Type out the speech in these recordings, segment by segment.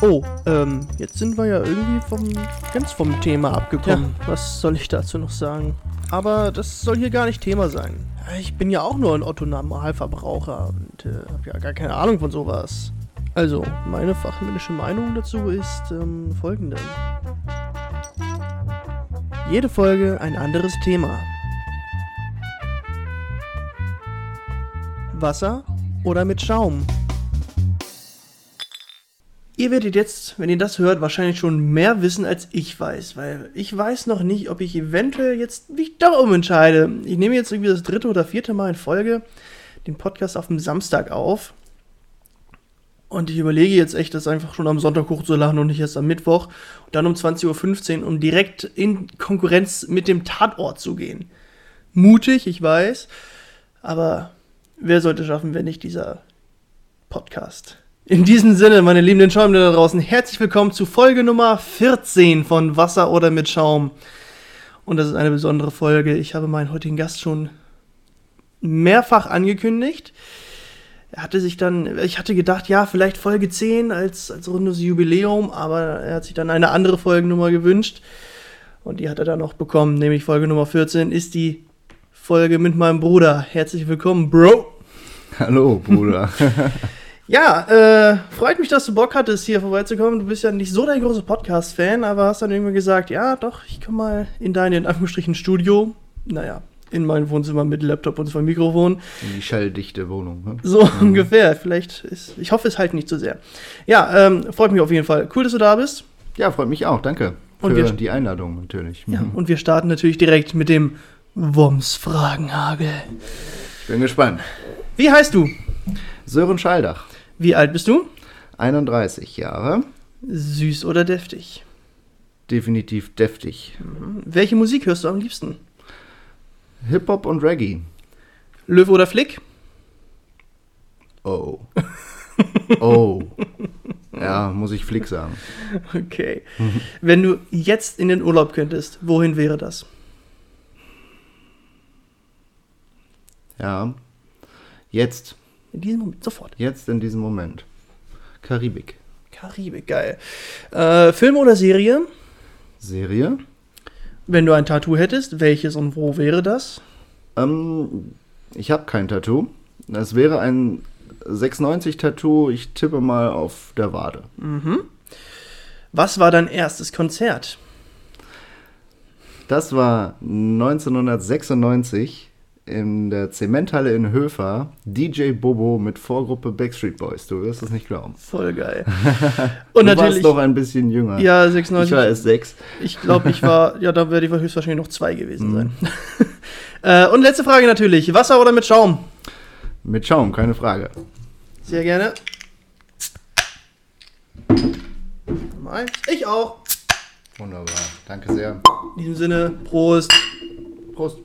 Oh, ähm, jetzt sind wir ja irgendwie vom, ganz vom Thema abgekommen. Ja. Was soll ich dazu noch sagen? Aber das soll hier gar nicht Thema sein. Ich bin ja auch nur ein Otto-Normalverbraucher und äh, habe ja gar keine Ahnung von sowas. Also, meine fachmännische Meinung dazu ist ähm, folgende. Jede Folge ein anderes Thema. Wasser oder mit Schaum? Ihr werdet jetzt, wenn ihr das hört, wahrscheinlich schon mehr wissen, als ich weiß, weil ich weiß noch nicht, ob ich eventuell jetzt mich doch umentscheide. Ich nehme jetzt irgendwie das dritte oder vierte Mal in Folge den Podcast auf dem Samstag auf. Und ich überlege jetzt echt, das einfach schon am Sonntag hochzuladen und nicht erst am Mittwoch. Und dann um 20.15 Uhr, um direkt in Konkurrenz mit dem Tatort zu gehen. Mutig, ich weiß. Aber wer sollte schaffen, wenn nicht dieser Podcast? In diesem Sinne, meine lieben Schäumende da draußen, herzlich willkommen zu Folge Nummer 14 von Wasser oder mit Schaum. Und das ist eine besondere Folge. Ich habe meinen heutigen Gast schon mehrfach angekündigt. Er hatte sich dann, ich hatte gedacht, ja, vielleicht Folge 10 als, als rundes Jubiläum, aber er hat sich dann eine andere Folgennummer gewünscht. Und die hat er dann noch bekommen, nämlich Folge Nummer 14 ist die Folge mit meinem Bruder. Herzlich willkommen, Bro. Hallo, Bruder. Ja, äh, freut mich, dass du Bock hattest, hier vorbeizukommen. Du bist ja nicht so dein großer Podcast-Fan, aber hast dann irgendwann gesagt, ja, doch, ich komme mal in dein, in Anführungsstrichen, Studio. Naja, in mein Wohnzimmer mit Laptop und zwei Mikrofon. In die schalldichte Wohnung. Ne? So mhm. ungefähr. Vielleicht ist, ich hoffe, es halt nicht zu so sehr. Ja, ähm, freut mich auf jeden Fall. Cool, dass du da bist. Ja, freut mich auch. Danke und für wir, die Einladung natürlich. Ja, mhm. und wir starten natürlich direkt mit dem Woms-Fragenhagel. Ich bin gespannt. Wie heißt du? Sören Schaldach. Wie alt bist du? 31 Jahre. Süß oder deftig? Definitiv deftig. Mhm. Welche Musik hörst du am liebsten? Hip-Hop und Reggae. Löw oder Flick? Oh. Oh. ja, muss ich Flick sagen. Okay. Wenn du jetzt in den Urlaub könntest, wohin wäre das? Ja. Jetzt. In diesem Moment, sofort. Jetzt in diesem Moment. Karibik. Karibik, geil. Äh, Film oder Serie? Serie. Wenn du ein Tattoo hättest, welches und wo wäre das? Ähm, ich habe kein Tattoo. Es wäre ein 690-Tattoo. Ich tippe mal auf der Wade. Mhm. Was war dein erstes Konzert? Das war 1996 in der Zementhalle in Höfer DJ Bobo mit Vorgruppe Backstreet Boys. Du wirst es nicht glauben. Voll geil. Und du natürlich, warst doch ein bisschen jünger. Ja, 96. Ich war erst sechs. Ich glaube, ich war, ja, da werde ich höchstwahrscheinlich noch zwei gewesen mhm. sein. äh, und letzte Frage natürlich: Wasser oder mit Schaum? Mit Schaum, keine Frage. Sehr gerne. Ich auch. Wunderbar. Danke sehr. In diesem Sinne, Prost. Prost.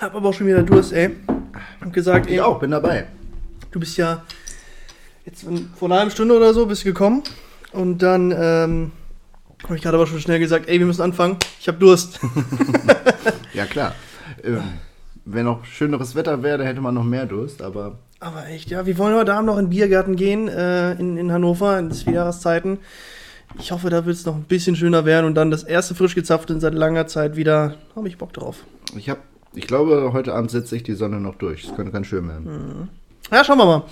Hab aber auch schon wieder Durst, ey. Hab gesagt, ey. Ich auch, bin dabei. Du bist ja jetzt vor einer halben Stunde oder so bist du gekommen. Und dann ähm, habe ich gerade aber schon schnell gesagt, ey, wir müssen anfangen. Ich habe Durst. ja, klar. Ähm, wenn noch schöneres Wetter wäre, hätte man noch mehr Durst, aber. Aber echt, ja. Wir wollen heute Abend noch in den Biergarten gehen, äh, in, in Hannover, in die Jahreszeiten. Ich hoffe, da wird es noch ein bisschen schöner werden und dann das erste frisch gezapfte seit langer Zeit wieder. Habe ich Bock drauf. Ich habe ich glaube, heute Abend setzt sich die Sonne noch durch. Es könnte ganz schön werden. Mhm. Ja, schauen wir mal.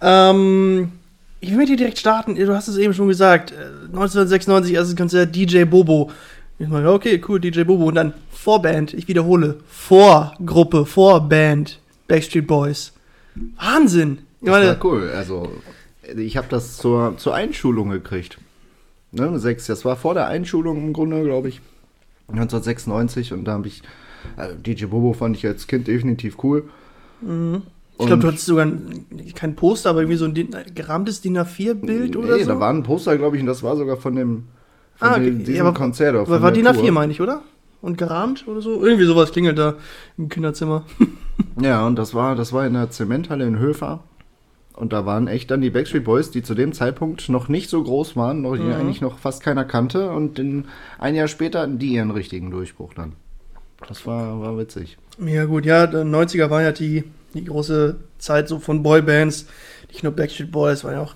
Ähm, ich will mit dir direkt starten. Du hast es eben schon gesagt. 1996 äh, erstes Konzert DJ Bobo. Ich meine, okay, cool, DJ Bobo. Und dann Vorband. Ich wiederhole. Vorgruppe, Vorband. Backstreet Boys. Wahnsinn. Ich meine, das war cool. Also, ich habe das zur, zur Einschulung gekriegt. Ne, sechs. Das war vor der Einschulung im Grunde, glaube ich. 1996. Und da habe ich also DJ Bobo fand ich als Kind definitiv cool. Mhm. Ich glaube, du hattest sogar ein, kein Poster, aber irgendwie so ein gerahmtes DIN A4-Bild oder nee, so. da war ein Poster, glaube ich, und das war sogar von dem von ah, okay. diesem ja, aber, Konzert. Aber war DIN A4, meine ich, oder? Und gerahmt oder so? Irgendwie sowas klingelt da im Kinderzimmer. ja, und das war, das war in der Zementhalle in Höfer. Und da waren echt dann die Backstreet Boys, die zu dem Zeitpunkt noch nicht so groß waren, noch, die mhm. eigentlich noch fast keiner kannte. Und in, ein Jahr später hatten die ihren richtigen Durchbruch dann. Das war, war witzig. Ja, gut, ja, 90er waren ja die die große Zeit so von Boybands, nicht nur Backstreet Boys, war ja auch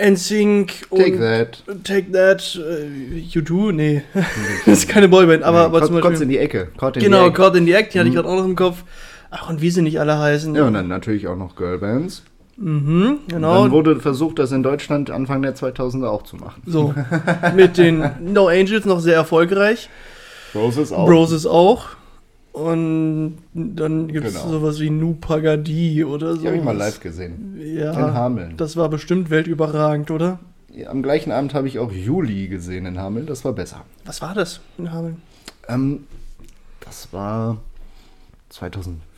NSYNC und Take that. Take That, äh, U2, nee, das ist keine Boyband, aber, aber Kotz, zum Beispiel, in die Ecke. Caught in genau, die Ecke. Caught in the Act, die hatte ich Mhm. gerade auch noch im Kopf. Ach, und wie sie nicht alle heißen. Ja, und dann natürlich auch noch Girlbands. Mhm, Dann genau. wurde versucht, das in Deutschland Anfang der 2000er auch zu machen. So, mit den No Angels noch sehr erfolgreich. Roses Broses auch. Und dann gibt es Genau. sowas wie Nu Pagadi oder so. Die habe ich mal live gesehen. Ja, In Hameln. das war bestimmt weltüberragend, oder? Am gleichen Abend habe ich auch Juli gesehen in Hameln. Das war besser. Was war das in Hameln? Ähm, das war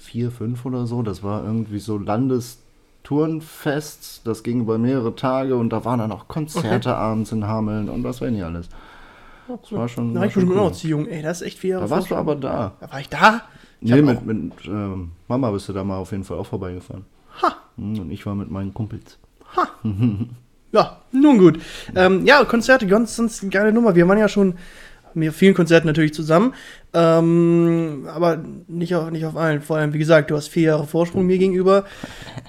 2004, 2005 oder so. Das war irgendwie so Landesturnfest. Das ging über mehrere Tage und da waren dann auch Konzerte abends in Hameln und was weiß ich alles. Das war schon. Da war war ich schon schon cool. auch zu jung. Ey, das ist echt vier Jahre Da warst du aber da. Da war ich da? Ich Nee, mit, mit ähm, Mama bist du da mal auf jeden Fall auch vorbeigefahren. Ha. Hm, Und ich war mit meinen Kumpels. Ja, nun gut. Ähm, ja, Konzerte, ganz, ganz geile Nummer. Wir waren ja schon mit vielen Konzerten natürlich zusammen, ähm, aber nicht auf, nicht auf allen. Vor allem, wie gesagt, du hast vier Jahre Vorsprung mir gegenüber.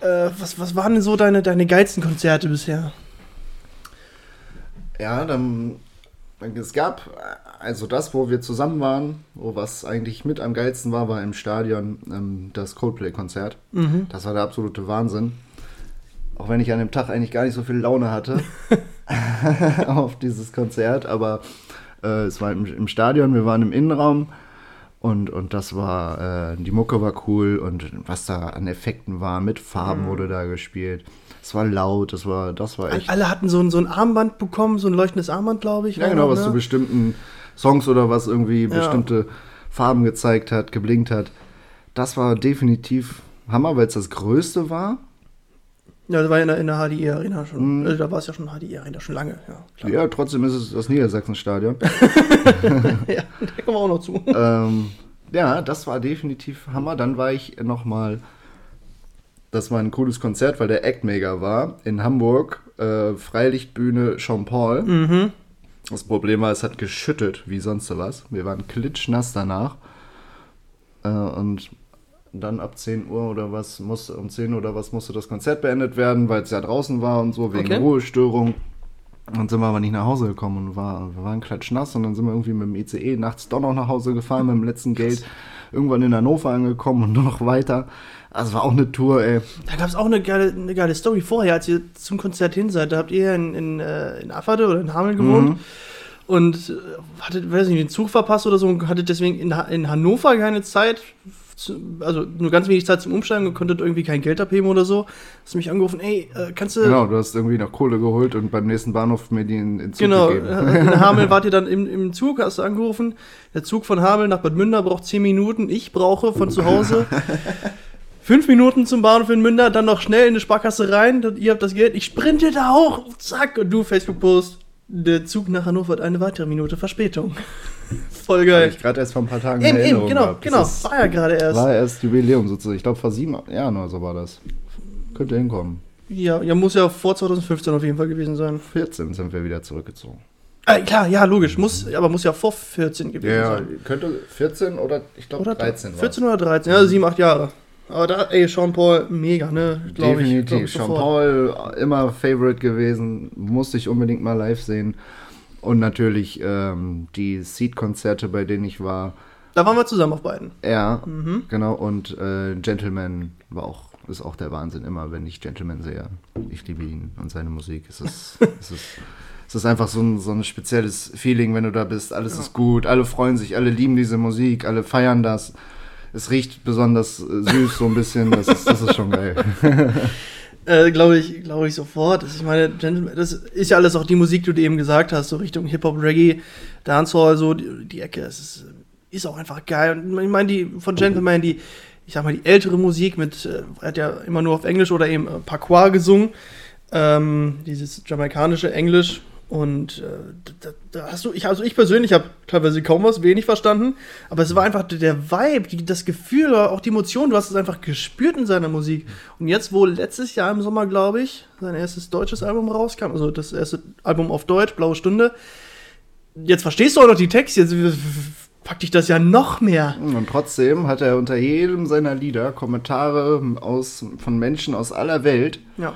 Äh, was, was waren denn so deine, deine geilsten Konzerte bisher? Ja, dann, es gab also das, wo wir zusammen waren, wo was eigentlich mit am geilsten war, war im Stadion ähm, das Coldplay-Konzert. Mhm. Das war der absolute Wahnsinn. Auch wenn ich an dem Tag eigentlich gar nicht so viel Laune hatte auf dieses Konzert, aber äh, es war im, im Stadion, wir waren im Innenraum und, und das war, äh, die Mucke war cool und was da an Effekten war, mit Farben wurde da gespielt. Es war laut, das war, das war echt. Alle hatten so ein, so ein Armband bekommen, so ein leuchtendes Armband, glaube ich. Ja, genau, was ne? zu bestimmten Songs oder was irgendwie Ja. bestimmte Farben gezeigt hat, geblinkt hat. Das war definitiv Hammer, weil es das Größte war. Ja, das war in der, in der HDI-Arena schon. Mhm. Also, da war es ja schon HDI-Arena, schon lange. Ja. Ja, trotzdem ist es das Niedersachsen-Stadion. ja, da kommen wir auch noch zu. ähm, ja, das war definitiv Hammer. Dann war ich nochmal, das war ein cooles Konzert, weil der Act mega war, in Hamburg, äh, Freilichtbühne Jean-Paul. Mhm. Das Problem war, es hat geschüttet, wie sonst was. Wir waren klitschnass danach. Äh, und dann ab 10 Uhr oder was musste, um 10 Uhr oder was musste das Konzert beendet werden, weil es ja draußen war und so, wegen Okay. Ruhestörung. Und sind wir aber nicht nach Hause gekommen und war, wir waren klatschnass und dann sind wir irgendwie mit dem ICE nachts doch noch nach Hause gefahren mit dem letzten Geld. Irgendwann in Hannover angekommen und noch weiter. Also war auch eine Tour, ey. Da gab es auch eine geile, eine geile Story vorher, als ihr zum Konzert hin seid. Da habt ihr in, in, äh, in Afferde oder in Hameln gewohnt Mhm. und äh, hattet, weiß nicht, den Zug verpasst oder so und hattet deswegen in, Ha- in Hannover keine Zeit, zu, also nur ganz wenig Zeit zum Umsteigen und konntet irgendwie kein Geld abheben oder so. Hast du mich angerufen, ey, äh, kannst du. Genau, du hast irgendwie noch Kohle geholt und beim nächsten Bahnhof mir die in, in Zug Genau, gegeben. in Hameln wart ihr dann im, im Zug, hast du angerufen. Der Zug von Hameln nach Bad Münder braucht 10 Minuten. Ich brauche von zu Hause 5 Minuten zum Bahnhof in Münder, dann noch schnell in eine Sparkasse rein. Ihr habt das Geld, ich sprinte da hoch, zack, und du Facebook-Post. Der Zug nach Hannover hat eine weitere Minute Verspätung. Voll geil. ich gerade erst vor ein paar Tagen Eben, eben, genau, gehabt. Genau. ist- War ja gerade erst. War erst Jubiläum sozusagen. Ich glaube, vor sieben Jahren oder so war das. Könnte hinkommen. Ja, ja, muss ja vor 2015 auf jeden Fall gewesen sein. 14 sind wir wieder zurückgezogen. Äh, klar, ja, logisch. Muss, aber muss ja vor 14 gewesen sein. könnte 14 oder ich glaube Oder 13 14 oder 13, ja, 7, 8 Jahre. Aber da, ey, Sean Paul, mega, ne? Glaub ich, Definitiv. glaub ich sofort. Paul, immer Favorite gewesen. Musste ich unbedingt mal live sehen. Und natürlich ähm, die Seed-Konzerte, bei denen ich war. Da waren wir zusammen auf beiden. Ja, Mhm. genau. Und äh, Gentleman war auch, ist auch der Wahnsinn immer, wenn ich Gentleman sehe. Ich liebe ihn und seine Musik. Es ist, es ist, es ist einfach so ein, so ein spezielles Feeling, wenn du da bist. Alles ist gut, alle freuen sich, alle lieben diese Musik, alle feiern das. Es riecht besonders äh, süß, so ein bisschen. Das ist, das ist schon geil. Äh, glaube ich, glaube ich sofort. Das, ich meine, das ist ja alles auch die Musik, die du eben gesagt hast, so Richtung Hip-Hop, Reggae, Dancehall, so die, die Ecke. Es ist, ist auch einfach geil. Und ich meine, die von Gentleman, die, ich sag mal, die ältere Musik mit, äh, er hat ja immer nur auf Englisch oder eben äh, Patois gesungen. Ähm, dieses jamaikanische Englisch. Und äh, da, da hast du, ich, also ich persönlich habe teilweise kaum was, wenig verstanden, aber es war einfach der Vibe, die, das Gefühl, auch die Emotion, du hast es einfach gespürt in seiner Musik. Und jetzt, wo letztes Jahr im Sommer, glaube ich, sein erstes deutsches Album rauskam, also das erste Album auf Deutsch, Blaue Stunde, jetzt verstehst du auch noch die Texte, jetzt packt dich das ja noch mehr. Und trotzdem hat er unter jedem seiner Lieder Kommentare aus, von Menschen aus aller Welt, Ja.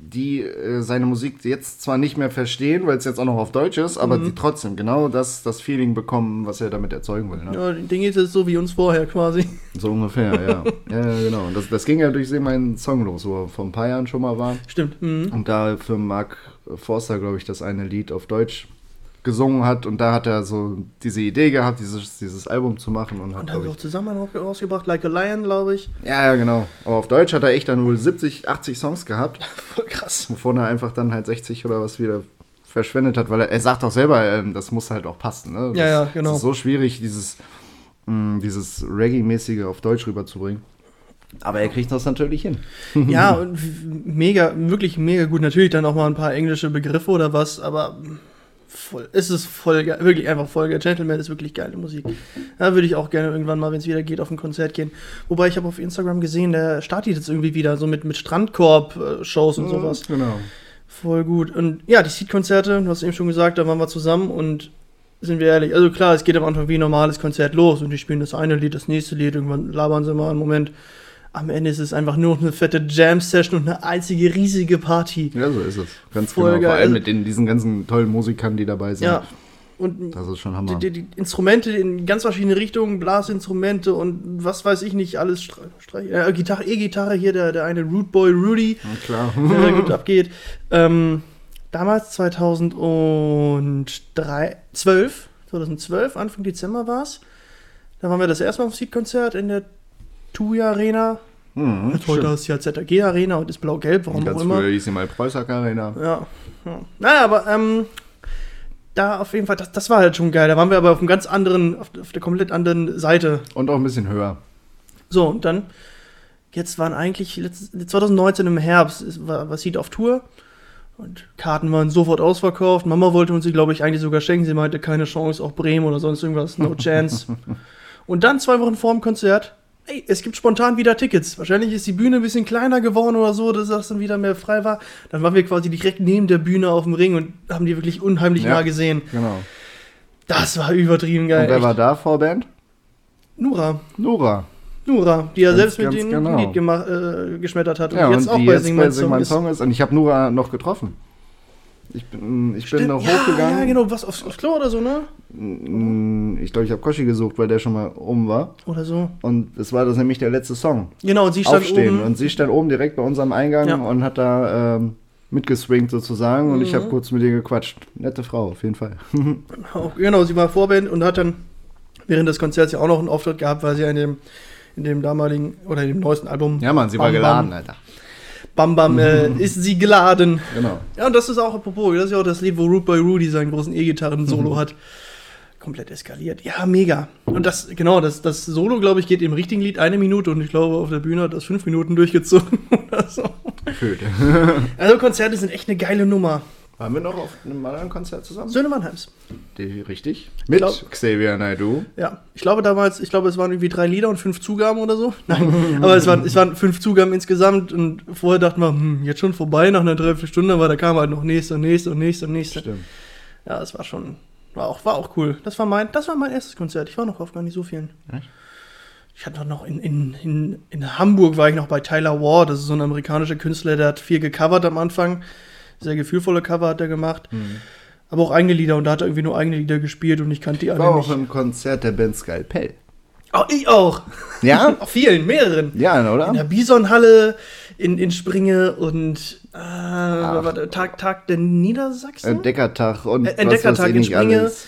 Die äh, seine Musik jetzt zwar nicht mehr verstehen, weil es jetzt auch noch auf Deutsch ist, aber die trotzdem genau das, das Feeling bekommen, was er damit erzeugen will. Ne? ja den geht es so wie uns vorher quasi. So ungefähr, ja. ja, genau. Und das, das ging ja durch meinen Song los, wo wir vor ein paar Jahren schon mal waren. Stimmt. Mhm. Und da für Mark Forster, glaube ich, das eine Lied auf Deutsch gesungen hat. Und da hat er so diese Idee gehabt, dieses, dieses Album zu machen. Und hat, Und haben wir ich, auch zusammen rausgebracht, Like a Lion, glaube ich. ja, ja, genau. Aber auf Deutsch hat er echt dann wohl 70, 80 Songs gehabt, Voll krass. wovon er einfach dann halt 60 oder was wieder verschwendet hat, weil er, er sagt auch selber, ähm, das muss halt auch passen. Ne? Das, Ja, ja, genau. Das ist so schwierig, dieses, mh, dieses Reggae-mäßige auf Deutsch rüberzubringen. Aber er kriegt das natürlich hin. Ja, und mega, wirklich mega gut. Natürlich dann auch mal ein paar englische Begriffe oder was, aber voll, es ist voll geil, wirklich einfach voll geil. Gentleman ist wirklich geile Musik. Da würde ich auch gerne irgendwann mal, wenn es wieder geht, auf ein Konzert gehen. Wobei ich habe auf Instagram gesehen, der startet jetzt irgendwie wieder so mit, mit Strandkorb-Shows und sowas. Genau. Voll gut. Und ja, die Seed-Konzerte, du hast eben schon gesagt, da waren wir zusammen und sind wir ehrlich, also klar, es geht am Anfang wie ein normales Konzert los und die spielen das eine Lied, das nächste Lied, irgendwann labern sie mal einen Moment. Am Ende ist es einfach nur noch eine fette Jam-Session und eine einzige riesige Party. Ja, so ist es. Ganz Voll genau. geil. Vor allem mit den, diesen ganzen tollen Musikern, die dabei sind. Ja. Und Das ist schon Hammer. die, die, die Instrumente in ganz verschiedene Richtungen, Blasinstrumente und was weiß ich nicht, alles Stre Streich, äh, Gitarre, E-Gitarre hier, der, der eine Root Boy Rudy, Ja, klar. der gut abgeht. Ähm, damals 2012, 2012, Anfang Dezember war es. Da waren wir das erste Mal auf Seed-Konzert in der Tuya Arena. Mhm, Heute stimmt. ist ja ZAG Arena und ist blau-gelb, warum Ganz auch immer. früher hieß sie mal Preußer Arena. Ja. ja. Naja, aber ähm, da auf jeden Fall, das, das war halt schon geil. Da waren wir aber auf einem ganz anderen, auf, auf der komplett anderen Seite. Und auch ein bisschen höher. So, und dann, jetzt waren eigentlich, letzt- 2019 im Herbst, es war, Seed auf Tour. Und Karten waren sofort ausverkauft. Mama wollte uns sie, glaube ich, eigentlich sogar schenken. Sie meinte, keine Chance, auch Bremen oder sonst irgendwas, no chance. und dann zwei Wochen vor dem Konzert, ey, es gibt spontan wieder Tickets. Wahrscheinlich ist die Bühne ein bisschen kleiner geworden oder so, dass das dann wieder mehr frei war. Dann waren wir quasi direkt neben der Bühne auf dem Ring und haben die wirklich unheimlich Ja. nah gesehen. Genau. Das war übertrieben geil. Und wer echt. war da, Vorband? Nura. Nora. Nura, die ja Ganz, selbst mit denen genau. ein Lied gemacht, äh, geschmettert hat und Ja, jetzt und auch bei Sing bei Sing Song Mein ist. Song ist. Und ich habe Nora noch getroffen. Ich bin, ich bin noch ja, hochgegangen. Ja, genau, was aufs, aufs Klo oder so, ne? Mm, Ich glaube, ich habe Koshi gesucht, weil der schon mal oben war. Oder so. Und es war das nämlich der letzte Song. Genau, und sie stand Aufstehen. oben. Und sie stand oben direkt bei unserem Eingang Ja. und hat da ähm, mitgeswingt sozusagen. Und ich Mhm. habe kurz mit ihr gequatscht. Nette Frau, auf jeden Fall. Auch, genau, sie war Vorband und hat dann während des Konzerts ja auch noch einen Auftritt gehabt, weil sie in dem, in dem damaligen oder in dem neuesten Album ja, Mann, sie war Bam, geladen, Bam, Alter. Bam Bam äh, ist sie geladen. Genau. Ja, und das ist auch apropos, das ist ja auch das Lied, wo Root Boy Rudy seinen großen E-Gitarren-Solo hat. Komplett eskaliert. Ja, mega. Und das, genau, das, das Solo, glaube ich, geht im richtigen Lied eine Minute und ich glaube, auf der Bühne hat das fünf Minuten durchgezogen oder so. Gefühlt. Also Konzerte sind echt eine geile Nummer. Waren wir noch auf einem anderen Konzert zusammen? Söhne Mannheims. Die, richtig. Mit glaub- Xavier Naidoo. Ja, ich glaube damals, ich glaube, es waren irgendwie drei Lieder und fünf Zugaben oder so. Nein, aber es waren, es waren fünf Zugaben insgesamt und vorher dachten wir, hm, jetzt schon vorbei nach einer Dreiviertelstunde, aber da kam halt noch nächste und nächste und nächste und nächste. Stimmt. Ja, es war schon, war auch, war auch cool. Das war mein, das war mein erstes Konzert. Ich war noch auf gar nicht so vielen. Echt? Ich hatte noch in, in, in, in Hamburg war ich noch bei Tyler Ward, das ist so ein amerikanischer Künstler, der hat viel gecovert am Anfang. Sehr gefühlvolle Cover hat er gemacht. Aber auch eigene Lieder und da hat er irgendwie nur eigene Lieder gespielt und ich kannte die Ich alle war auch nicht. im Konzert der Band Skalpell. Oh, ich auch. Ja? Auf vielen, mehreren. Ja, In der oder? Bisonhalle, in, in Springe und äh, warte, Tag, Tag der Niedersachsen? Entdeckertag und Ä- Entdeckertag was weiß ich in nicht Springe. alles.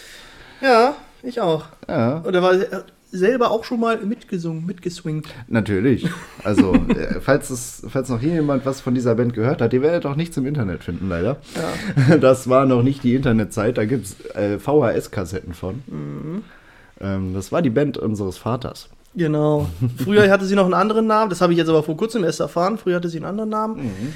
ja, ich auch. Ja, Und er war äh, selber auch schon mal mitgesungen, mitgeswingt. natürlich. Also, äh, falls, es, falls noch jemand was von dieser Band gehört hat, ihr werdet auch nichts im Internet finden, leider. Ja. Das war noch nicht die Internetzeit, da gibt es äh, VHS-Kassetten von. Mhm. Ähm, das war die Band unseres Vaters. Genau. Früher hatte sie noch einen anderen Namen, das habe ich jetzt aber vor kurzem erst erfahren. Früher hatte sie einen anderen Namen. Mhm.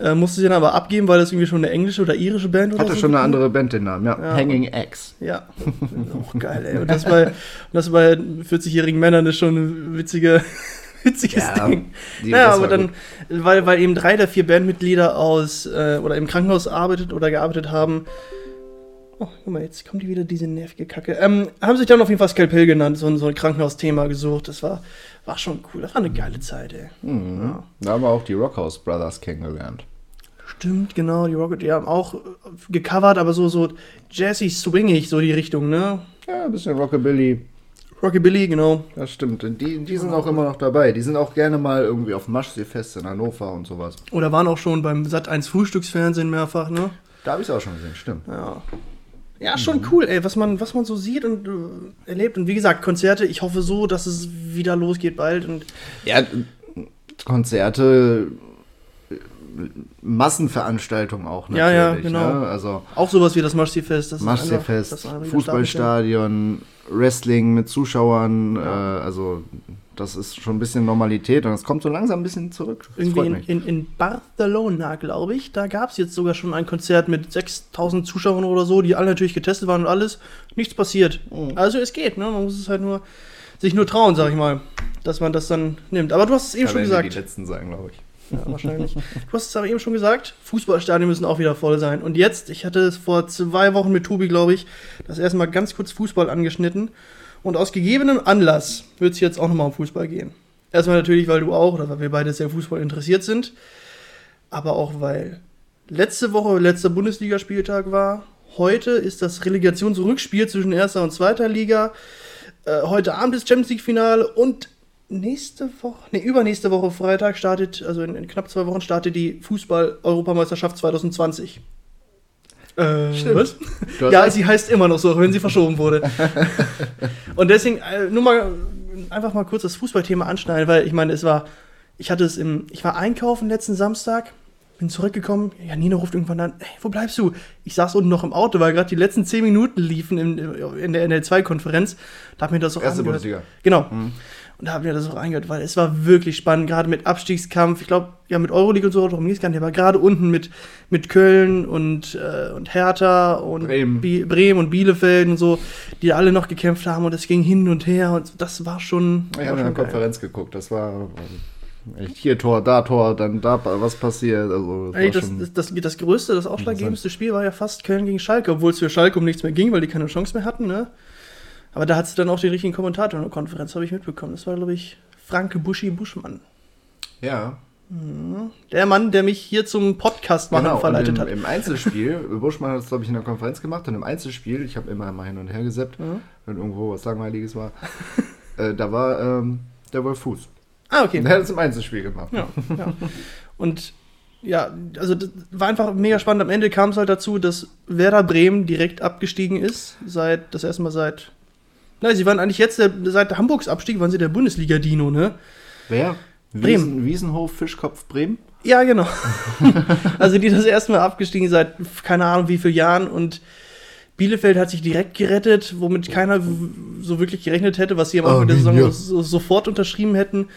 Äh, musste sie dann aber abgeben, weil das irgendwie schon eine englische oder irische Band oder Hatte so schon eine andere Band den Namen, ja. Ja. Hanging Axe. Ja, auch geil, ey. Und das bei, und das bei 40-jährigen Männern ist schon ein witzige, witziges Ja, Ding. die- Ja, aber dann, weil, weil eben drei der vier Bandmitglieder aus äh, oder im Krankenhaus arbeitet oder gearbeitet haben, Oh, guck mal, jetzt kommt die wieder diese nervige Kacke. Ähm, haben sich dann auf jeden Fall Skalpell genannt, so ein, so ein Krankenhausthema gesucht. Das war, war schon cool. Das war eine geile Zeit, ey. Mhm. Ja. Da haben wir auch die Rockhouse Brothers kennengelernt. Stimmt, genau. Die Rocket, die haben auch äh, gecovert, aber so, so jazzy, swingig, so die Richtung, ne? Ja, ein bisschen Rockabilly. Rockabilly, genau. Das stimmt. Und die, die sind auch immer noch dabei. Die sind auch gerne mal irgendwie auf dem Maschsee-Fest in Hannover und sowas. Oder waren auch schon beim Sat 1 Frühstücksfernsehen mehrfach, ne? Da habe ich es auch schon gesehen, stimmt. Ja. Ja, schon cool, ey, was man, was man so sieht und äh, erlebt. Und wie gesagt, Konzerte, ich hoffe so, dass es wieder losgeht bald. Und Ja, Konzerte, Massenveranstaltungen auch Ja, ja, natürlich. genau. Ne? Also auch sowas wie das Maschsee-Fest. das Maschsee-Fest, Fußballstadion, Wrestling mit Zuschauern. Ja. Äh, also das ist schon ein bisschen Normalität und es kommt so langsam ein bisschen zurück. Das Irgendwie in, in, in Barcelona, glaube ich, da gab es jetzt sogar schon ein Konzert mit 6000 Zuschauern oder so, die alle natürlich getestet waren und alles. Nichts passiert. Mhm. Also es geht, ne? Man muss es halt nur sich nur trauen, sag ich mal, dass man das dann nimmt. Aber du hast es eben Da schon gesagt. die letzten sein, glaube ich. Wahrscheinlich. Du hast es aber eben schon gesagt, Fußballstadien müssen auch wieder voll sein. Und jetzt, ich hatte es vor zwei Wochen mit Tobi, glaube ich, das erste Mal ganz kurz Fußball angeschnitten. Und aus gegebenem Anlass wird es jetzt auch nochmal um Fußball gehen. Erstmal natürlich, weil du auch, oder weil wir beide sehr Fußball interessiert sind. Aber auch, weil letzte Woche letzter Bundesligaspieltag war. Heute ist das Relegationsrückspiel zwischen erster und zweiter Liga. Äh, heute Abend ist Champions League-Finale und nächste Woche, nee, übernächste Woche Freitag startet, also in, in knapp zwei Wochen startet die Fußball-Europameisterschaft 2020. Äh, Stimmt. was? Ja, recht. sie heißt immer noch so, auch wenn sie verschoben wurde. Und deswegen, äh, nur mal, einfach mal kurz das Fußballthema anschneiden, weil ich meine, es war, ich hatte es im, ich war einkaufen letzten Samstag, bin zurückgekommen, Janina ruft irgendwann an, ey, wo bleibst du? Ich saß unten noch im Auto, weil gerade die letzten zehn Minuten liefen in, in der NL2-Konferenz. Da hat mir das auch Erste angehört. Bundesliga. Genau. Mhm. Und da haben wir das auch angehört, weil es war wirklich spannend, gerade mit Abstiegskampf. Ich glaube, ja, mit Euroleague und so, darum ging es gar nicht, aber gerade unten mit, mit Köln und, äh, und Hertha und Bremen. Bremen und Bielefeld und so, die alle noch gekämpft haben und es ging hin und her und das war schon. Ich habe in schon der. Konferenz geguckt. Das war ähm, echt hier Tor, da Tor, dann da was passiert. Also das Ey, das, das, das, das größte, das ausschlaggebendste Spiel war ja fast Köln gegen Schalke, obwohl es für Schalke um nichts mehr ging, weil die keine Chance mehr hatten, ne? Aber da hat es dann auch den richtigen Kommentator in der Konferenz, habe ich mitbekommen. Das war, glaube ich, Franke Buschi Buschmann. ja. Der Mann, der mich hier zum Podcast machen Genau, und verleitet im, hat. im Einzelspiel, Buschmann hat es, glaube ich, in der Konferenz gemacht und im Einzelspiel, ich habe immer mal hin und her gesappt, Mhm. wenn irgendwo was Langweiliges war, äh, da war ähm, der Wolf Fuß. Ah, okay. Der hat es im Einzelspiel gemacht. Ja, ja. Und ja, also das war einfach mega spannend. Am Ende kam es halt dazu, dass Werder Bremen direkt abgestiegen ist. Seit, das erste Mal seit. Nein, sie waren eigentlich jetzt, der, seit Hamburgs Abstieg, waren sie der Bundesliga-Dino, ne? Wer? Bremen. Wiesen, Wiesenhof, Fischkopf, Bremen? Ja, genau. also die das erste Mal abgestiegen seit keine Ahnung wie vielen Jahren und Bielefeld hat sich direkt gerettet, womit keiner so wirklich gerechnet hätte, was sie am Anfang der Saison Arminia. so, sofort unterschrieben hätten.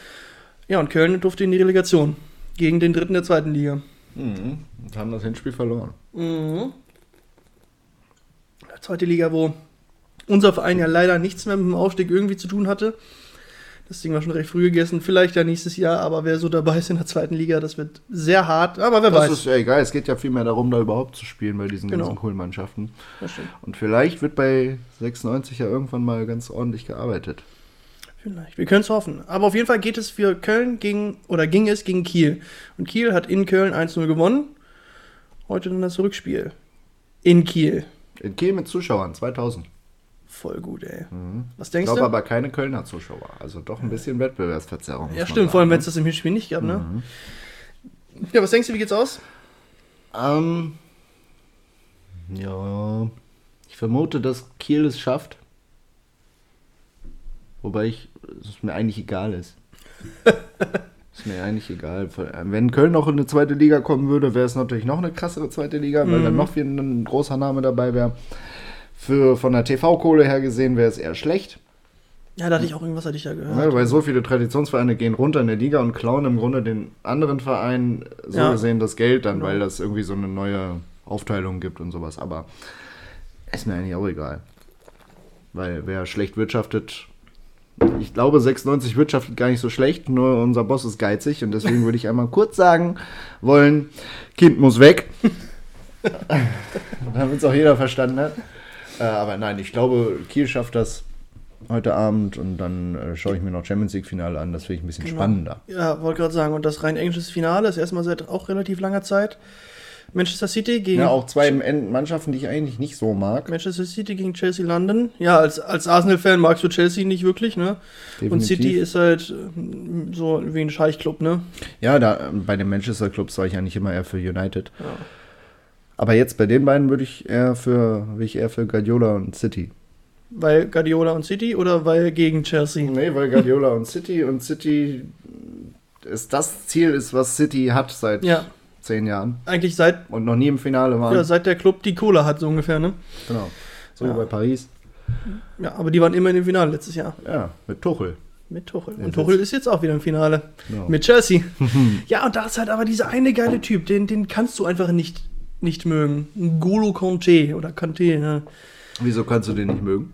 Ja, und Köln durfte in die Relegation gegen den dritten der zweiten Liga. Mhm. Und haben das Hinspiel verloren. Mhm. Zweite Liga, wo unser Verein ja leider nichts mehr mit dem Aufstieg irgendwie zu tun hatte. Das Ding war schon recht früh gegessen. Vielleicht ja nächstes Jahr, aber wer so dabei ist in der zweiten Liga, das wird sehr hart. Aber wer Das weiß. ist ja egal, es geht ja viel mehr darum, da überhaupt zu spielen bei diesen Genau. ganzen coolen Mannschaften. Das. Und vielleicht wird bei 96 ja irgendwann mal ganz ordentlich gearbeitet. Vielleicht. Wir können es hoffen. Aber auf jeden Fall geht es für Köln gegen, oder ging es gegen Kiel. Und Kiel hat in Köln 1-0 gewonnen. Heute dann das Rückspiel. In Kiel. In Kiel mit Zuschauern, 2000. Voll gut, ey. Mhm. Was Ich denkst glaube du? aber keine Kölner Zuschauer. Also doch ein bisschen Wettbewerbsverzerrung. ja, stimmt. Vor allem, wenn es das im Hinspiel nicht gab, ne? Mhm. Ja, was denkst du, wie geht's aus? Ähm, ja, ich vermute, dass Kiel es schafft. Wobei ich, es mir eigentlich egal ist. ist mir eigentlich egal. Wenn Köln noch in eine zweite Liga kommen würde, wäre es natürlich noch eine krassere zweite Liga, weil dann Mhm. noch viel ein großer Name dabei wäre. Für, von der TV-Kohle her gesehen wäre es eher schlecht. Ja, da hatte ich auch irgendwas, hatte ich da gehört. Ja, weil so viele Traditionsvereine gehen runter in der Liga und klauen im Grunde den anderen Vereinen so Ja. gesehen das Geld dann, Genau. weil das irgendwie so eine neue Aufteilung gibt und sowas. Aber ist mir eigentlich auch egal. Weil wer schlecht wirtschaftet, ich glaube 96 wirtschaftet gar nicht so schlecht, nur unser Boss ist geizig und deswegen würde ich einmal kurz sagen wollen, Kind muss weg. Damit es auch jeder verstanden hat. Äh, aber nein, ich glaube, Kiel schafft das heute Abend und dann äh, schaue ich mir noch Champions League-Finale an. Das finde ich ein bisschen Genau. spannender. Ja, wollte gerade sagen. Und das rein englisches Finale ist erstmal seit auch relativ langer Zeit. Manchester City gegen Ja, auch zwei Mannschaften, die ich eigentlich nicht so mag. Manchester City gegen Chelsea London. Ja, als, als Arsenal-Fan magst du Chelsea nicht wirklich, ne? Und Definitiv. City ist halt äh, so wie ein Scheichclub, ne? Ja, da, bei den Manchester Clubs war ich eigentlich immer eher für United. Ja. Aber jetzt bei den beiden würde ich eher für, würde ich eher für Guardiola und City. Weil Guardiola und City oder weil gegen Chelsea? Nee, weil Guardiola und City und City ist das Ziel ist, was City hat seit Ja, zehn Jahren eigentlich seit, und noch nie im Finale waren. ja, seit der Club die Cola hat, so ungefähr, ne? Genau. So Ja. wie bei Paris. Ja, aber die waren immer in dem Finale letztes Jahr. Ja, mit Tuchel. Mit Tuchel. Und Tuchel ist jetzt auch wieder im Finale. Genau. Mit Chelsea. ja, und da ist halt aber dieser eine geile Typ, den, den kannst du einfach nicht, nicht mögen. N'Golo Conte oder Conte, ne? Wieso kannst du den nicht mögen?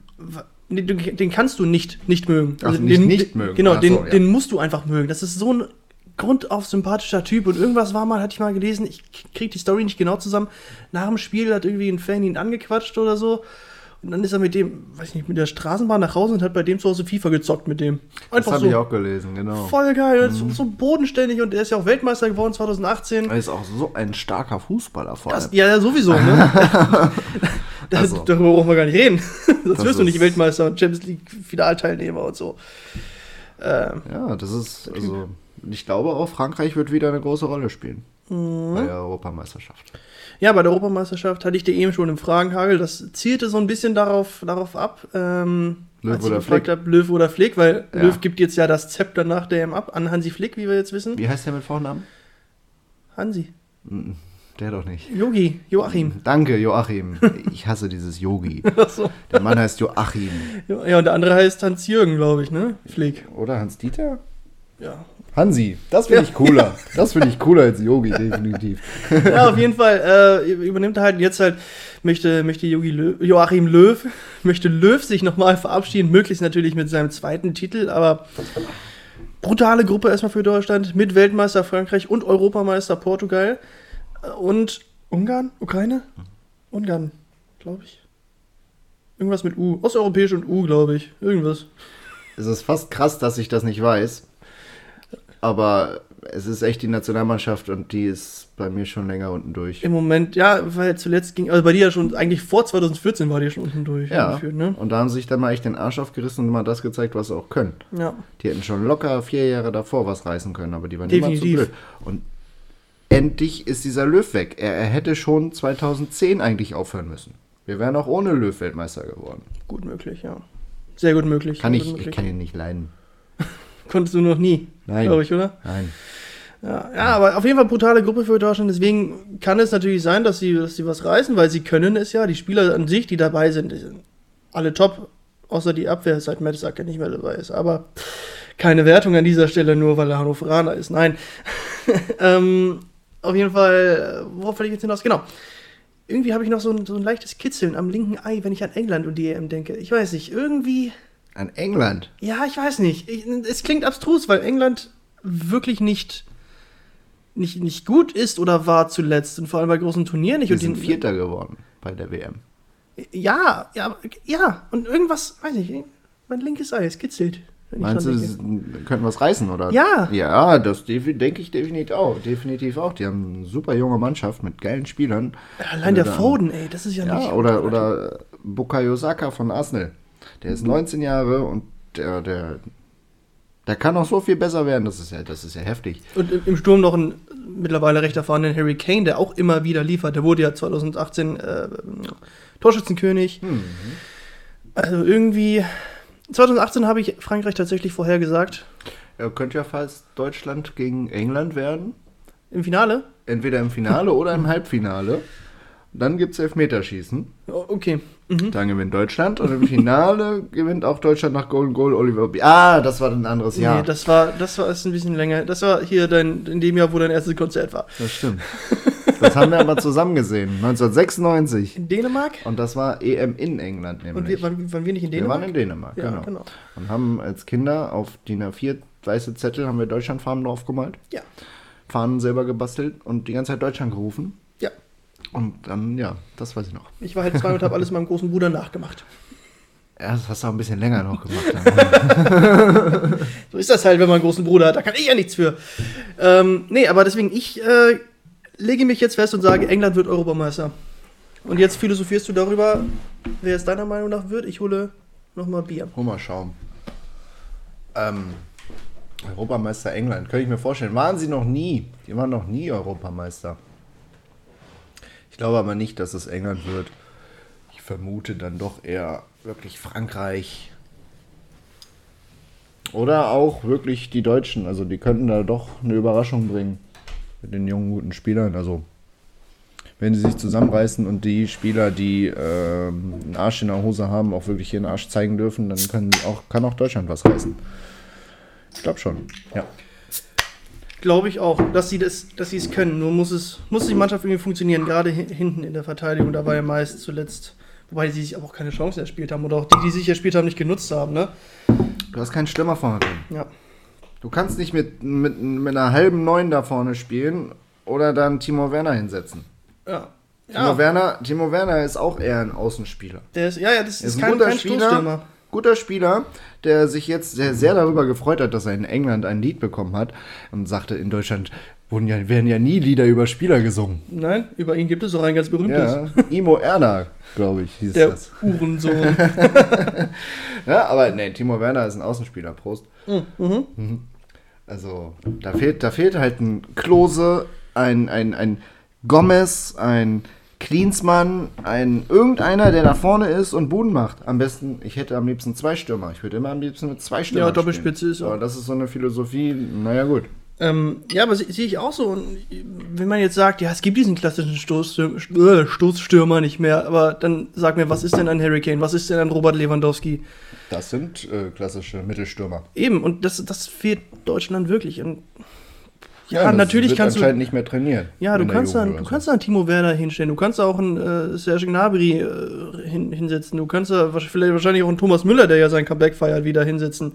Den kannst du nicht, nicht mögen. Ach, den, nicht- nicht mögen. Genau, Ach den, so, ja. den musst du einfach mögen. Das ist so ein grundauf sympathischer Typ. Und irgendwas war mal, hatte ich mal gelesen, ich krieg die Story nicht genau zusammen. Nach dem Spiel hat irgendwie ein Fan ihn angequatscht oder so. Und dann ist er mit dem, weiß nicht, mit der Straßenbahn nach Hause und hat bei dem zu Hause FIFA gezockt mit dem. Das Einfach habe so. ich auch gelesen, genau. Voll geil, so, so bodenständig und er ist ja auch Weltmeister geworden 2018. Er ist auch so ein starker Fußballer vor allem. Das, ja, ja, sowieso, ne? da, Also. Darüber brauchen wir gar nicht reden. Sonst Das wirst du nicht ist- Weltmeister und Champions League Finalteilnehmer und so. Ähm, Ja, das ist, also, ich glaube auch, Frankreich wird wieder eine große Rolle spielen. Mhm. Bei der Europameisterschaft. Ja, bei der Europameisterschaft hatte ich dir eben schon im Fragenhagel. Das zielte so ein bisschen darauf, darauf ab. Ähm, Löw als ich oder gefragt Flick? hab, Löw oder Flick, weil Ja. Löw gibt jetzt ja das Zepter nach der EM ab an Hansi Flick, wie wir jetzt wissen. Wie heißt der mit Vornamen? Hansi. Mm, Der doch nicht. Yogi, Joachim. Danke, Joachim. Ich hasse dieses Yogi. Achso. Der Mann heißt Joachim. Ja, und der andere heißt Hans-Jürgen, glaube ich, ne? Flick. Oder Hans-Dieter? Ja, Hansi. Das finde Ja. ich cooler. Das finde ich cooler als Yogi, definitiv. ja, auf jeden Fall äh, übernimmt er halt jetzt halt, möchte, möchte Jogi Löw, Joachim Löw, möchte Löw sich nochmal verabschieden, möglichst natürlich mit seinem zweiten Titel, aber brutale Gruppe erstmal für Deutschland, mit Weltmeister Frankreich und Europameister Portugal äh, und Ungarn, Ukraine? Ungarn, glaube ich. Irgendwas mit U, osteuropäisch und U, glaube ich, irgendwas. Es ist fast krass, dass ich das nicht weiß. Aber es ist echt die Nationalmannschaft und die ist bei mir schon länger unten durch. Im Moment, ja, weil zuletzt ging, also bei dir ja schon, eigentlich vor 2014 war die ja schon unten durch. Ja, ne? und da haben sie sich dann mal echt den Arsch aufgerissen und mal das gezeigt, was sie auch können. Ja. Die hätten schon locker vier Jahre davor was reißen können, aber die waren immer zu Definitiv. blöd. Und endlich ist dieser Löw weg. Er, er hätte schon 2010 eigentlich aufhören müssen. Wir wären auch ohne Löw Weltmeister geworden. Gut möglich, ja. Sehr gut möglich. Kann ich, gut ich möglich. kann ihn nicht leiden. Konntest du noch nie, Nein. glaube ich, oder? Nein. Ja, ja, aber auf jeden Fall brutale Gruppe für Deutschland. Deswegen kann es natürlich sein, dass sie, dass sie was reißen, weil sie können es ja. Die Spieler an sich, die dabei sind, die sind alle top. Außer die Abwehr, seit Mertesacker nicht mehr dabei ist. Aber keine Wertung an dieser Stelle, nur weil er Hannoveraner ist. Nein. ähm, auf jeden Fall, worauf will ich jetzt hinaus? Genau. Irgendwie habe ich noch so ein, so ein leichtes Kitzeln am linken Ei, wenn ich an England und die EM denke. Ich weiß nicht, irgendwie. An England. Ja, ich weiß nicht. Ich, es klingt abstrus, weil England wirklich nicht, nicht, nicht gut ist oder war zuletzt und vor allem bei großen Turnieren nicht. Wir und sind Vierter geworden bei der WM. Ja, ja, ja. Und irgendwas, weiß ich, mein linkes Ei, es kitzelt. Meinst du, könnten was reißen, oder? Ja. Ja, das denke ich definitiv auch. Definitiv auch. Die haben eine super junge Mannschaft mit geilen Spielern. Allein der dann- Foden, ey, das ist ja, nicht. Ja, oder, oder Bukayo Saka von Arsenal. Der Mhm. ist 19 Jahre und der, der, der kann noch so viel besser werden. Das ist ja, das ist ja heftig. Und im- Sturm noch einen mittlerweile recht erfahrenen Harry Kane, der auch immer wieder liefert. Der wurde ja 2018 äh, Torschützenkönig. Mhm. Also irgendwie. 2018 habe ich Frankreich tatsächlich vorhergesagt. Er könnte ja fast Deutschland gegen England werden. Im Finale. Entweder im Finale oder im Halbfinale. Dann gibt es Elfmeterschießen. Oh, okay. Mhm. Dann gewinnt Deutschland und im Finale gewinnt auch Deutschland nach Golden Goal Oliver B. Ah, das war ein anderes Jahr. Nee, das war, das war ist ein bisschen länger. Das war hier dein, in dem Jahr, wo dein erstes Konzert war. Das stimmt. Das haben wir aber zusammen gesehen. 1996. In Dänemark? Und das war EM in England Und nämlich. wir, waren, waren wir nicht in wir Dänemark? waren in Dänemark, ja, genau. genau. Und haben als Kinder auf DIN A4 weiße Zettel haben wir Deutschlandfarben draufgemalt, Ja. Fahnen selber gebastelt und die ganze Zeit Deutschland gerufen. Und dann, ja, das weiß ich noch. Ich war halt zwei und habe alles meinem großen Bruder nachgemacht. Ja, das hast du auch ein bisschen länger noch gemacht. So ist das halt, wenn man einen großen Bruder hat. Da kann ich ja nichts für. Ähm, nee, aber deswegen, ich äh, lege mich jetzt fest und sage, England wird Europameister. Und jetzt philosophierst du darüber, wer es deiner Meinung nach wird. Ich hole nochmal Bier. Hol mal schauen. Ähm, Europameister England, könnte ich mir vorstellen. Waren sie noch nie. Die waren noch nie Europameister. Glaube aber nicht, dass es England wird. Ich vermute dann doch eher wirklich Frankreich. Oder auch wirklich die Deutschen. Also die könnten da doch eine Überraschung bringen. Mit den jungen, guten Spielern. Also wenn sie sich zusammenreißen und die Spieler, die ähm, einen Arsch in der Hose haben, auch wirklich ihren Arsch zeigen dürfen, dann können auch, kann auch Deutschland was reißen. Ich glaube schon. Ja. Glaube ich auch, dass sie das, dass sie es können. Nur muss es, muss die Mannschaft irgendwie funktionieren, gerade hi- hinten in der Verteidigung. Da war ja meist zuletzt, wobei sie sich aber auch keine Chance erspielt haben oder auch die, die sich erspielt haben, nicht genutzt haben, ne? Du hast keinen Stürmer vorne drin. Ja. Du kannst nicht mit, mit, mit einer halben Neun da vorne spielen oder dann Timo Werner hinsetzen. Ja. Timo, Ja, Werner, Timo Werner ist auch eher ein Außenspieler. der ist, ja, ja, das ist ist ein kein, kein Stoßstürmer. Guter Spieler, der sich jetzt sehr, sehr darüber gefreut hat, dass er in England ein Lied bekommen hat und sagte, in Deutschland wurden ja, werden ja nie Lieder über Spieler gesungen. Nein, über ihn gibt es auch ein ganz berühmtes. Ja, Imo Erna, glaube ich, hieß Der das. Uhrensohn. Ja, aber nee, Timo Werner ist ein Außenspieler, Prost. Mhm. Mhm. Also, da fehlt, da fehlt halt ein Klose, ein, ein, ein Gomez, ein Klinsmann, ein irgendeiner, der da vorne ist und Buden macht. Am besten, ich hätte am liebsten zwei Stürmer. Ich würde immer am liebsten mit zwei Stürmern Ja, Doppelspitze spielen. ist Aber das ist so eine Philosophie, naja gut. ähm, ja, aber se- sehe ich auch so. Und wenn man jetzt sagt, ja, es gibt diesen klassischen Stoßstürmer, äh, Stoßstürmer nicht mehr, aber dann sag mir, was ist denn ein Harry Kane? Was ist denn ein Robert Lewandowski? Das sind äh, klassische Mittelstürmer. Eben, und das, das fehlt Deutschland wirklich. Und ja, das natürlich kannst du. nicht mehr trainieren. Ja, du kannst, dann, du so. kannst da einen Timo Werner hinstellen, du kannst auch einen äh, Serge Gnabry äh, hin, hinsetzen, du kannst da vielleicht wahrscheinlich auch einen Thomas Müller, der ja sein Comeback feiert, wieder hinsetzen.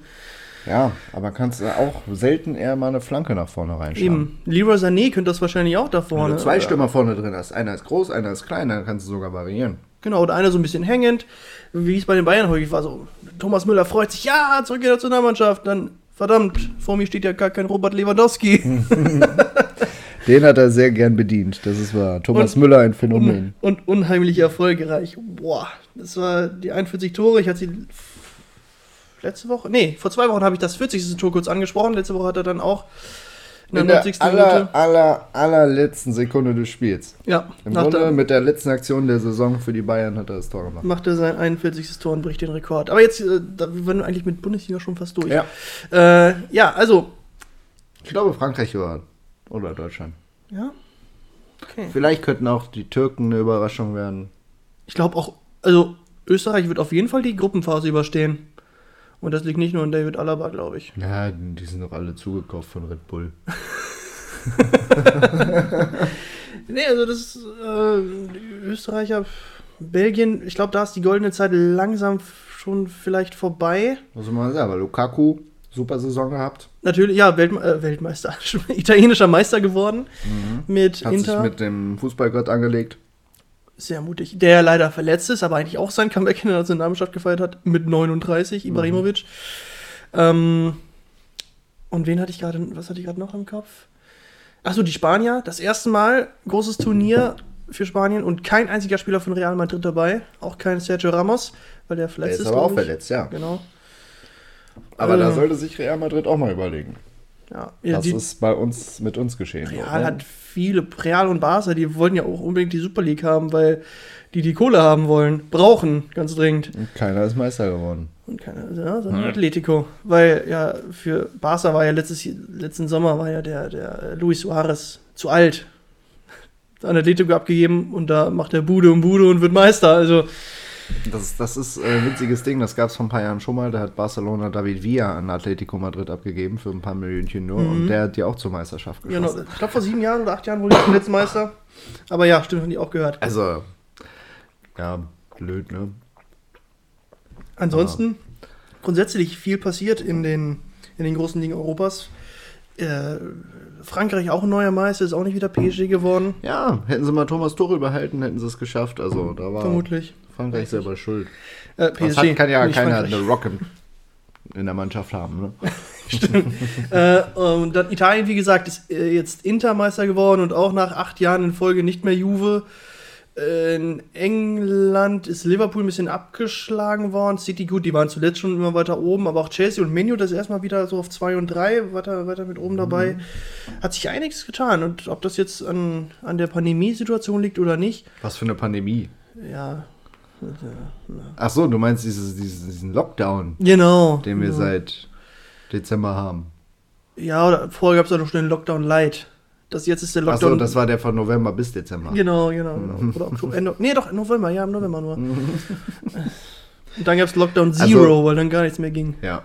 Ja, aber kannst du auch selten eher mal eine Flanke nach vorne reinschauen. Eben, Leroy Sané könnte das wahrscheinlich auch da Wenn vorne. du zwei Oder- Stürmer vorne drin hast, einer ist groß, einer ist klein, dann kannst du sogar variieren. Genau, oder einer so ein bisschen hängend, wie es bei den Bayern häufig war. So, Thomas Müller freut sich, ja, zurück in der Nationalmannschaft. Dann, verdammt, vor mir steht ja gar kein Robert Lewandowski. Den hat er sehr gern bedient, das ist wahr. Thomas Und- Müller ein Phänomen. Und, und unheimlich erfolgreich. Boah, das war die 41 Tore. Ich hatte sie letzte Woche, nee, vor zwei Wochen habe ich das 40. Tor kurz angesprochen. Letzte Woche hat er dann auch in der In der 90. aller, aller, allerletzten Sekunde des Spiels. Ja, Im Grunde der, mit der letzten Aktion der Saison für die Bayern hat er das Tor gemacht. macht er sein 41. Tor und bricht den Rekord. Aber jetzt, äh, da waren wir eigentlich mit Bundesliga schon fast durch. Ja. Äh, ja, also, Ich glaube, Frankreich war. Oder Deutschland. ja. Okay. Vielleicht könnten auch die Türken eine Überraschung werden. Ich glaube auch, also Österreich wird auf jeden Fall die Gruppenphase überstehen. Und das liegt nicht nur an David Alaba, glaube ich. Ja, die sind doch alle zugekauft von Red Bull. Nee, also das äh, Österreicher, Belgien, ich glaube, da ist die goldene Zeit langsam schon vielleicht vorbei. Muss man sagen, aber Lukaku, super Saison gehabt. Natürlich, ja, Weltme äh, Weltmeister, italienischer Meister geworden mit Hat Inter. sich mit dem Fußballgott angelegt. Sehr mutig. Der leider verletzt ist, aber eigentlich auch sein Comeback in der Nationalmannschaft gefeiert hat mit 39, Ibrahimovic. Ähm, und wen hatte ich gerade, was hatte ich gerade noch im Kopf? Achso, die Spanier. Das erste Mal großes Turnier für Spanien und kein einziger Spieler von Real Madrid dabei. Auch kein Sergio Ramos, weil der Der verletzt ist ist. aber auch verletzt, ja. Genau. Aber da Äh, sollte sich Real Madrid auch mal überlegen. Ja, ja Was die, ist bei uns mit uns geschehen? Real ne? hat viele, Real und Barca, die wollten ja auch unbedingt die Super League haben, weil die die Kohle haben wollen, brauchen, ganz dringend. Und keiner ist Meister geworden. Und keine, ja, sondern Atletico. Weil ja, für Barca war ja letztes, letzten Sommer war ja der, der Luis Suarez zu alt. An Atletico abgegeben und da macht er Bude um Bude und wird Meister. Also, Das, ist- das ist äh, ein witziges Ding, das gab es vor ein paar Jahren schon mal. Da hat Barcelona David Villa an Atletico Madrid abgegeben für ein paar Millionchen nur. Und der hat die auch zur Meisterschaft genau, geschossen. ich glaube vor sieben Jahren oder acht Jahren wurde ich zum letzten Meister. Aber ja, stimmt, haben die auch gehört. Also, ja, blöd, ne? Ansonsten grundsätzlich viel passiert in den, in den großen Ligen Europas. Äh, Frankreich auch ein neuer Meister, ist auch nicht wieder PSG geworden. Ja, hätten sie mal Thomas Tuchel behalten, hätten sie es geschafft. Also da war Vermutlich. Frankreich selber schuld. Äh, Das hat, kann ja keiner Frankreich. eine Rock in, der Mannschaft haben. Ne? äh, und dann Italien, wie gesagt, ist äh, jetzt Intermeister geworden und auch nach acht Jahren in Folge nicht mehr Juve. Äh, In England ist Liverpool ein bisschen abgeschlagen worden. City gut, die waren zuletzt schon immer weiter oben, aber auch Chelsea und Menu, das ist erstmal wieder so auf 2 und 3, weiter, weiter mit oben dabei. Hat sich einiges getan. Und ob das jetzt an, an der Pandemiesituation liegt oder nicht, Was für eine Pandemie. ja. Ach so, du meinst dieses, dieses, diesen Lockdown, Genau. den wir genau. seit Dezember haben. Ja, oder vorher gab es ja noch schon den Lockdown Light. Das jetzt ist der Ach Lockdown. so, das war der von November bis Dezember. Genau, genau. genau. Oder Oktober, Ende, nee, doch, November, ja, im November nur. Und dann gab es Lockdown Zero, Also- weil dann gar nichts mehr ging. Ja.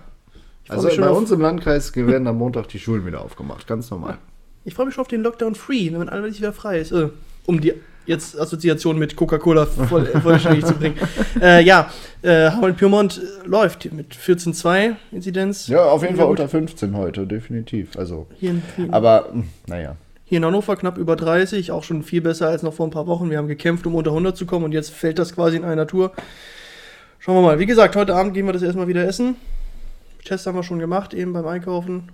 Also bei uns im Landkreis werden am Montag die Schulen wieder aufgemacht. Ganz normal. Ich freue mich schon auf den Lockdown Free, wenn man alles wieder frei ist. Äh, um die jetzt Assoziation mit Coca-Cola voll, vollständig zu bringen. Äh, ja, äh, Hameln Pyrmont äh, läuft mit 14,2 Inzidenz. Ja, auf jeden Fall unter 15 heute, definitiv. Also, Hier in, hier, aber, hm, naja. hier in Hannover knapp über 30, auch schon viel besser als noch vor ein paar Wochen. Wir haben gekämpft, um unter 100 zu kommen und jetzt fällt das quasi in einer Tour. Schauen wir mal. Wie gesagt, heute Abend gehen wir das erstmal wieder essen. Test haben wir schon gemacht, eben beim Einkaufen.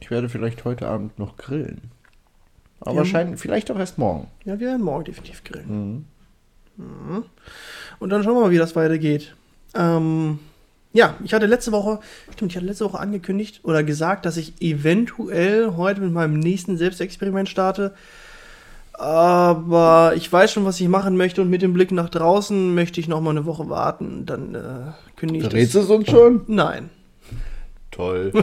Ich werde vielleicht heute Abend noch grillen. Aber Ja. wahrscheinlich, vielleicht auch erst morgen. Ja, wir werden morgen definitiv grillen. Mhm. Und dann schauen wir mal, wie das weitergeht. Ähm, ja, ich hatte letzte Woche, stimmt, ich hatte letzte Woche angekündigt oder gesagt, dass ich eventuell heute mit meinem nächsten Selbstexperiment starte. Aber ich weiß schon, was ich machen möchte und mit dem Blick nach draußen möchte ich noch mal eine Woche warten. Dann äh, kündige ich Verrätst das. du es uns schon? Nein. Toll.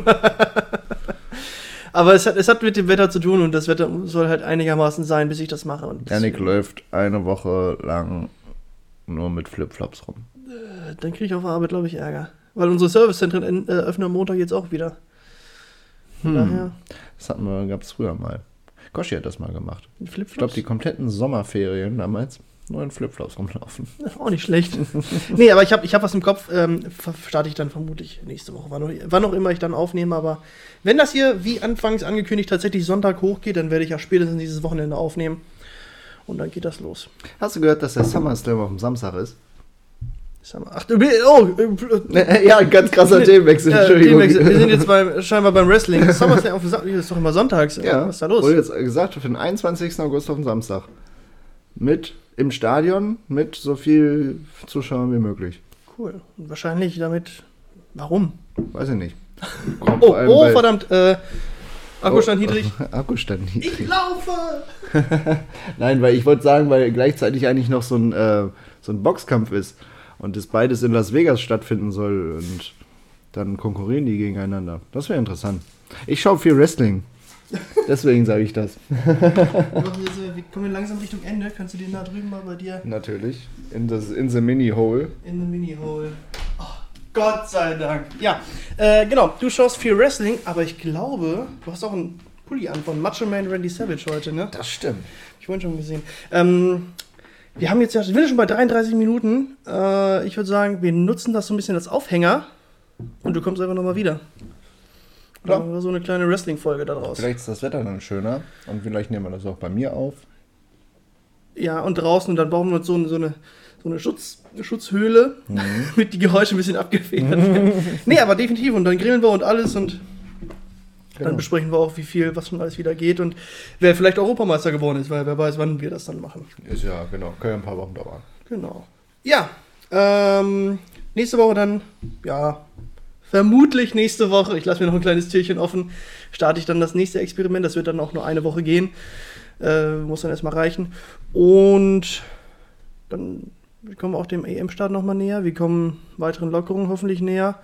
Aber es hat, es hat mit dem Wetter zu tun und das Wetter soll halt einigermaßen sein, bis ich das mache. Und Janik läuft eine Woche lang nur mit Flipflops rum. Dann kriege ich auf Arbeit, glaube ich, Ärger. Weil unsere Servicezentren en- äh, öffnen am Montag jetzt auch wieder. Von Hm. daher, Das hatten wir, gab es früher mal. Goshi hat das mal gemacht. Ich glaube, die kompletten Sommerferien damals nur in Flipflops rumlaufen. auch nicht schlecht. nee, aber ich habe ich hab was im Kopf. Ähm, starte ich dann vermutlich nächste Woche. Wann noch, wann auch immer ich dann aufnehme. Aber wenn das hier, wie anfangs angekündigt, tatsächlich Sonntag hochgeht, dann werde ich ja spätestens dieses Wochenende aufnehmen. Und dann geht das los. Hast du gehört, dass der SummerSlam auf dem Samstag ist? Ach, du- oh, äh, Ja, ein ganz krasser Themenwechsel, äh, Entschuldigung. Themenwechsel. Wir sind jetzt beim, scheinbar beim Wrestling. SummerSlam auf dem Sa- das ist doch immer sonntags. Ja, Was ist da los? Wurde jetzt gesagt, für den 21. August auf den Samstag. Mit im Stadion, mit so viel Zuschauern wie möglich. Cool. Und wahrscheinlich damit. Warum? Weiß ich nicht. Kommt Oh, oh verdammt. Äh, Akkustand Oh, niedrig. Akkustand niedrig. Ich laufe! Nein, weil ich wollte sagen, weil gleichzeitig eigentlich noch so ein, äh, so ein Boxkampf ist und das beides in Las Vegas stattfinden soll und dann konkurrieren die gegeneinander. Das wäre interessant. Ich schaue viel Wrestling. Deswegen sage ich das. Wir kommen langsam Richtung Ende. Kannst du den da drüben mal bei dir Natürlich. In, das, in the Mini Hole. in den Mini-Hole? Oh, Gott sei Dank. Ja, äh, genau. Du schaust viel Wrestling, aber ich glaube, du hast auch einen Pulli an von Macho Man Randy Savage heute, ne? Das stimmt. Ich vorhin schon gesehen. Ähm, wir haben jetzt ja, wir sind schon bei 33 Minuten. Äh, ich würde sagen, wir nutzen das so ein bisschen als Aufhänger und du kommst einfach nochmal wieder. Klar. Machen wir so eine kleine Wrestling-Folge daraus. Vielleicht ist das Wetter dann schöner und vielleicht nehmen wir das auch bei mir auf. Ja, und draußen und dann bauen wir uns so, eine- so eine, so eine, Schutz, eine Schutzhöhle, damit die Geräusche ein bisschen abgefedert werden. nee, aber definitiv. Und dann grillen wir und alles und Genau. dann besprechen wir auch, wie viel, was schon alles wieder geht und wer vielleicht Europameister geworden ist, weil wer weiß, wann wir das dann machen. Ist ja, genau. Können ja ein paar Wochen dauern. Genau. Ja, ähm, nächste Woche dann, ja, vermutlich nächste Woche, ich lasse mir noch ein kleines Türchen offen, starte ich dann das nächste Experiment. Das wird dann auch nur eine Woche gehen. Äh, muss dann erstmal reichen. Und dann kommen wir auch dem EM-Start nochmal näher. Wir kommen weiteren Lockerungen hoffentlich näher.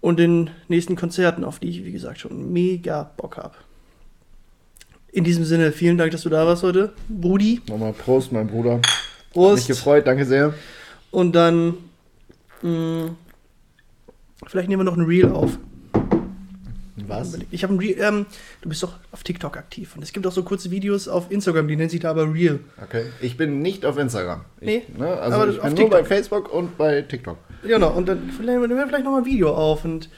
Und den nächsten Konzerten, auf die ich, wie gesagt, schon mega Bock habe. In diesem Sinne, vielen Dank, dass du da warst heute, Brudi. Nochmal Prost, mein Bruder. Hat mich Prost. gefreut, danke sehr. Und dann mh, vielleicht nehmen wir noch ein Reel auf. Was? Ich habe ein Reel, ähm, du bist doch auf TikTok aktiv und es gibt auch so kurze Videos auf Instagram, die nennen sich da aber Reel. Okay. Ich bin nicht auf Instagram. Ich, Nee, Ne, also aber ich auf bin nur bei Facebook und bei TikTok. Genau, und dann nehmen wir vielleicht noch mal ein Video auf und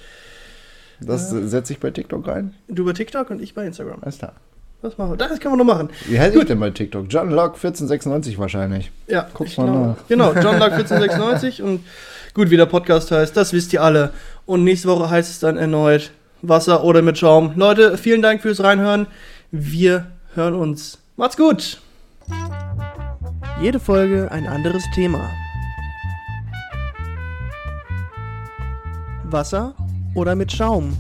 Das Ja. setze ich bei TikTok rein. Du bei TikTok und ich bei Instagram. Alles klar. Das machen wir. Das können wir noch machen. Wie heißt ich denn bei TikTok? John Locke 1496 wahrscheinlich. Ja, Guck's ich mal glaube- nach. Genau, John Luck 1496 und gut, wie der Podcast heißt, das wisst ihr alle. Und nächste Woche heißt es dann erneut Wasser oder mit Schaum. Leute, vielen Dank fürs Reinhören. Wir hören uns. Macht's gut. Jede Folge ein anderes Thema. Wasser oder mit Schaum?